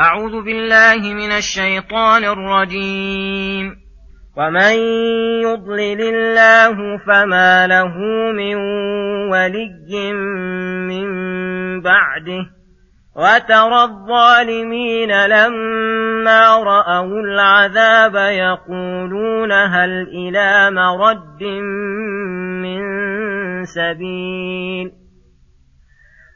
أعوذ بالله من الشيطان الرجيم. ومن يضلل الله فما له من ولي من بعده. وترى الظالمين لما رأوا العذاب يقولون هل إلى مرد من سبيل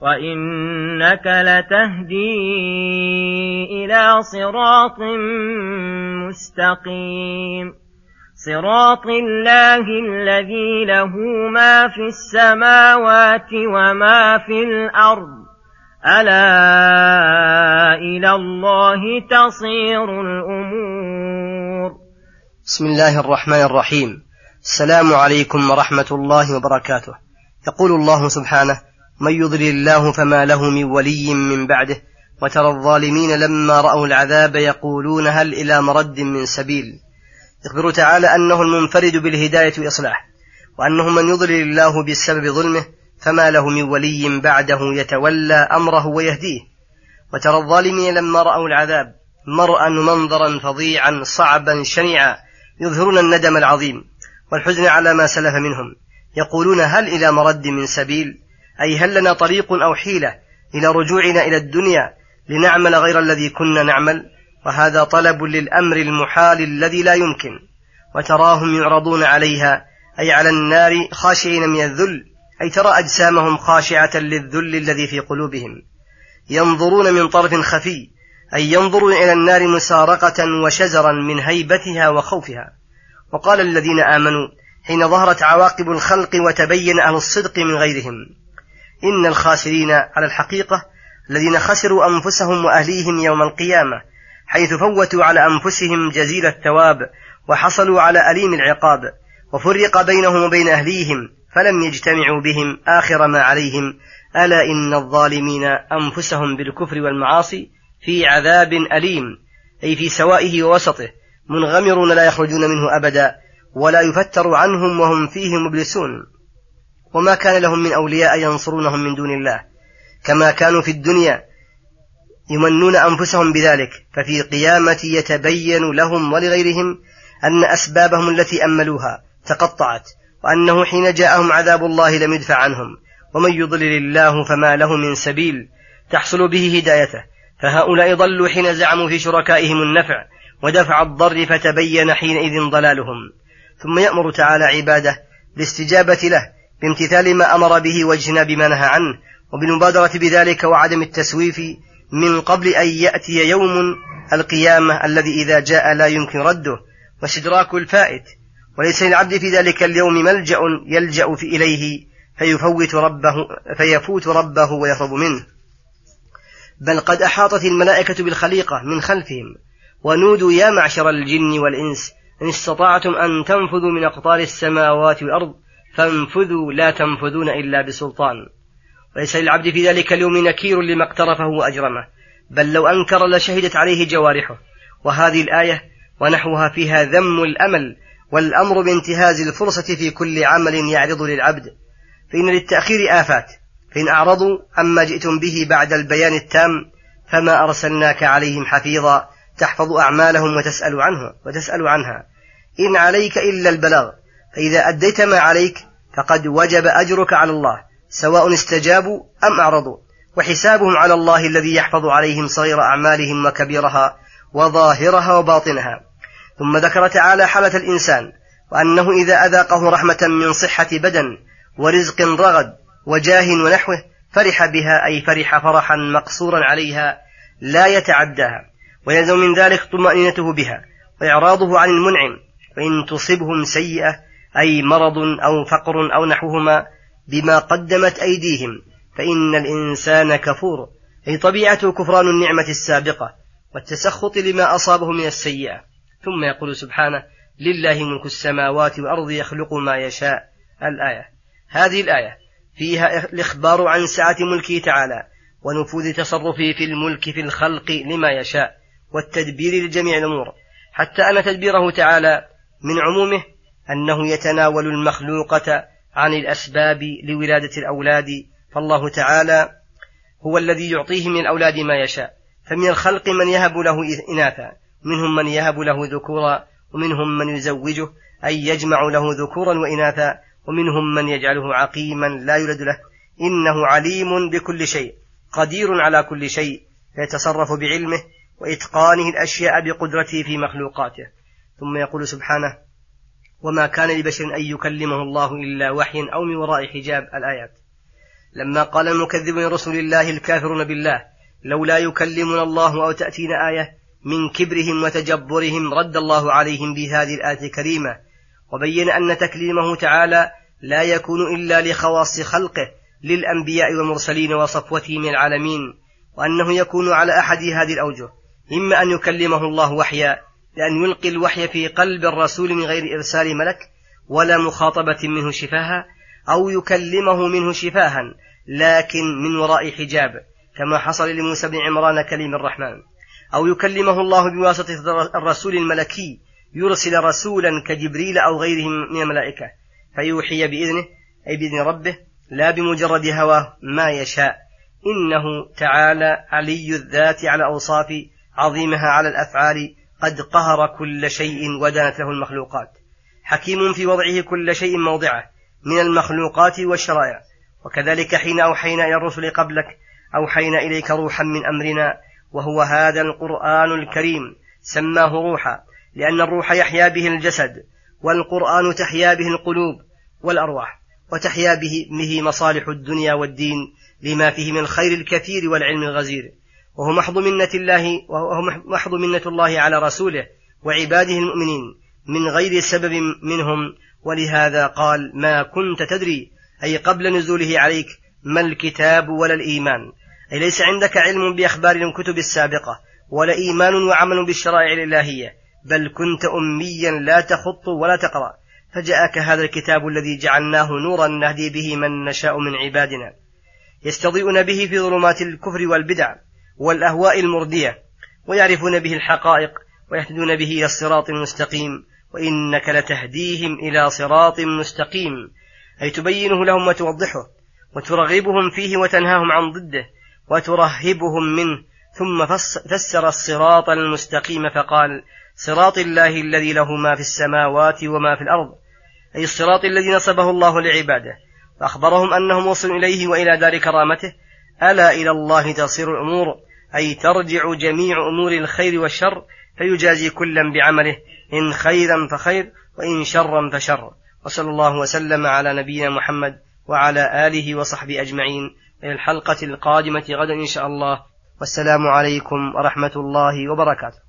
وانك لتهدي إلى صراط مستقيم صراط الله الذي له ما في السماوات وما في الأرض الا إلى الله تصير الأمور. بسم الله الرحمن الرحيم. السلام عليكم ورحمة الله وبركاته. يقول الله سبحانه من يضلل الله فما له من ولي من بعده وترى الظالمين لما رأوا العذاب يقولون هل إلى مرد من سبيل يخبر تعالى أنه المنفرد بالهداية والإصلاح وأنه من يضلل الله بسبب ظلمه فما له من ولي بعده يتولى أمره ويهديه وترى الظالمين لما رأوا العذاب مرأى منظرا فظيعا صعبا شنيعا يظهرون الندم العظيم والحزن على ما سلف منهم يقولون هل إلى مرد من سبيل أي هل لنا طريق أو حيلة إلى رجوعنا إلى الدنيا لنعمل غير الذي كنا نعمل؟ وهذا طلب للأمر المحال الذي لا يمكن وتراهم يعرضون عليها أي على النار خاشعين من الذل أي ترى أجسامهم خاشعة للذل الذي في قلوبهم. ينظرون من طرف خفي أي ينظرون إلى النار مسارقة وشزرا من هيبتها وخوفها. وقال الذين آمنوا حين ظهرت عواقب الخلق وتبين أهل الصدق من غيرهم إن الخاسرين على الحقيقة الذين خسروا أنفسهم وأهليهم يوم القيامة حيث فوتوا على أنفسهم جزيل الثواب وحصلوا على أليم العقاب وفرق بينهم وبين أهليهم فلم يجتمعوا بهم آخر ما عليهم ألا إن الظالمين أنفسهم بالكفر والمعاصي في عذاب أليم أي في سوائه ووسطه منغمرون لا يخرجون منه أبدا ولا يفتر عنهم وهم فيه مبلسون. وما كان لهم من أولياء ينصرونهم من دون الله. كما كانوا في الدنيا يمنون أنفسهم بذلك. ففي القيامة يتبين لهم ولغيرهم أن أسبابهم التي أملوها تقطعت وأنه حين جاءهم عذاب الله لم يدفع عنهم. ومن يضلل الله فما له من سبيل تحصل به هدايته. فهؤلاء ضلوا حين زعموا في شركائهم النفع ودفع الضر فتبين حينئذ ضلالهم. ثم يأمر تعالى عباده بالاستجابة له بامتثال ما أمر به واجتناب ما نهى عنه وبالمبادرة بذلك وعدم التسويف من قبل أن يأتي يوم القيامة الذي إذا جاء لا يمكن رده واستدراك الفائت. وليس للعبد في ذلك اليوم ملجأ يلجأ في إليه فيفوت ربه فيفوت ربه ويهرب منه. بل قد أحاطت الملائكة بالخليقة من خلفهم ونودوا يا معشر الجن والإنس إن استطعتم أن تنفذوا من أقطار السماوات والأرض فانفذوا لا تنفذون إلا بسلطان. وليس للعبد في ذلك اليوم نكير لما اقترفه وأجرمه بل لو أنكر لشهدت عليه جوارحه. وهذه الآية ونحوها فيها ذم الأمل والأمر بانتهاز الفرصة في كل عمل يعرض للعبد. فإن للتأخير آفات فإن أعرضوا عما جئتم به بعد البيان التام فما أرسلناك عليهم حفيظا. تحفظ أعمالهم وتسأل عنه وتسأل عنها. إن عليك إلا البلاغ. فإذا أديت ما عليك فقد وجب أجرك على الله سواء استجابوا أم أعرضوا. وحسابهم على الله الذي يحفظ عليهم صغير أعمالهم وكبيرها وظاهرها وباطنها. ثم ذكر تعالى حالة الإنسان وأنه إذا أذاقه رحمة من صحة بدن ورزق رغد وجاه ونحوه فرح بها أي فرح فرحا مقصورا عليها لا يتعداها ويلزم من ذلك طمأنينته بها وإعراضه عن المنعم وإن تصبهم سيئة أي مرض أو فقر أو نحوهما بما قدمت أيديهم فإن الإنسان كفور. أي طبيعته كفران النعمة السابقة والتسخط لما أصابه من السيئة. ثم يقول سبحانه لله ملك السماوات والأرض يخلق ما يشاء. الآية هذه الآية فيها الإخبار عن سعة ملكه تعالى ونفوذ تصرفه في الملك في الخلق لما يشاء والتدبير لجميع الأمور. حتى أن تدبيره تعالى من عمومه أنه يتناول المخلوقة عن الأسباب لولادة الأولاد. فالله تعالى هو الذي يعطيه من الأولاد ما يشاء. فمن الخلق من يهب له إناثا. منهم من يهب له ذكورا ومنهم من يزوجه أي يجمع له ذكورا وإناثا. ومنهم من يجعله عقيما لا يولد له. إنه عليم بكل شيء. قدير على كل شيء. فيتصرف بعلمه وإتقانه الأشياء بقدرته في مخلوقاته. ثم يقول سبحانه وما كان لبشر أن يكلمه الله إلا وحي أو من وراء حجاب الآيات. لما قال المكذب من رسول الله الكافرون بالله لولا يكلمنا الله أو تأتينا آية من كبرهم وتجبرهم رد الله عليهم بهذه الآية الكريمة وبين أن تكليمه تعالى لا يكون إلا لخواص خلقه للأنبياء والمرسلين وصفوته من العالمين وأنه يكون على أحد هذه الأوجه إما أن يكلمه الله وحيا لأن يلقي الوحي في قلب الرسول من غير إرسال ملك ولا مخاطبة منه شفاها أو يكلمه منه شفاها لكن من وراء حجاب كما حصل لموسى بن عمران كليم الرحمن. أو يكلمه الله بواسطة الرسول الملكي يرسل رسولا كجبريل أو غيره من الملائكة فيوحي بإذنه أي بإذن ربه لا بمجرد هواه ما يشاء. إنه تعالى علي الذات على أوصاف عظيمها على الأفعال قد قهر كل شيء ودانت له المخلوقات. حكيم في وضعه كل شيء موضعه من المخلوقات والشرائع. وكذلك حين أوحينا إلى الرسل قبلك أوحينا إليك روحا من أمرنا وهو هذا القرآن الكريم سماه روحا لأن الروح يحيا به الجسد والقرآن تحيا به القلوب والأرواح وتحيا به, مصالح الدنيا والدين لما فيه من الخير الكثير والعلم الغزير. وهو محض منة الله وهو محض منة الله على رسوله وعباده المؤمنين من غير سبب منهم. ولهذا قال ما كنت تدري أي قبل نزوله عليك ما الكتاب ولا الإيمان؟ أي ليس عندك علم بأخبار الكتب السابقة ولا إيمان وعمل بالشرائع الإلهية بل كنت أميا لا تخط ولا تقرأ. فجاءك هذا الكتاب الذي جعلناه نورا نهدي به من نشاء من عبادنا يستضيئون به في ظلمات الكفر والبدع. والأهواء المردية ويعرفون به الحقائق ويهتدون به إلى الصراط المستقيم وإنك لتهديهم إلى صراط مستقيم. أي تبينه لهم وتوضحه وترغبهم فيه وتنهاهم عن ضده وترهبهم منه. ثم فسر الصراط المستقيم فقال صراط الله الذي له ما في السماوات وما في الأرض. أي الصراط الذي نصبه الله لعباده. فأخبرهم أنهم وصلوا إليه وإلى دار كرامته ألا إلى الله تصير الأمور؟ أي ترجع جميع أمور الخير والشر فيجازي كلا بعمله إن خيرا فخير وإن شرا فشر. وصلى الله وسلم على نبينا محمد وعلى آله وصحبه أجمعين. إلى الحلقة القادمة غدا إن شاء الله. والسلام عليكم ورحمة الله وبركاته.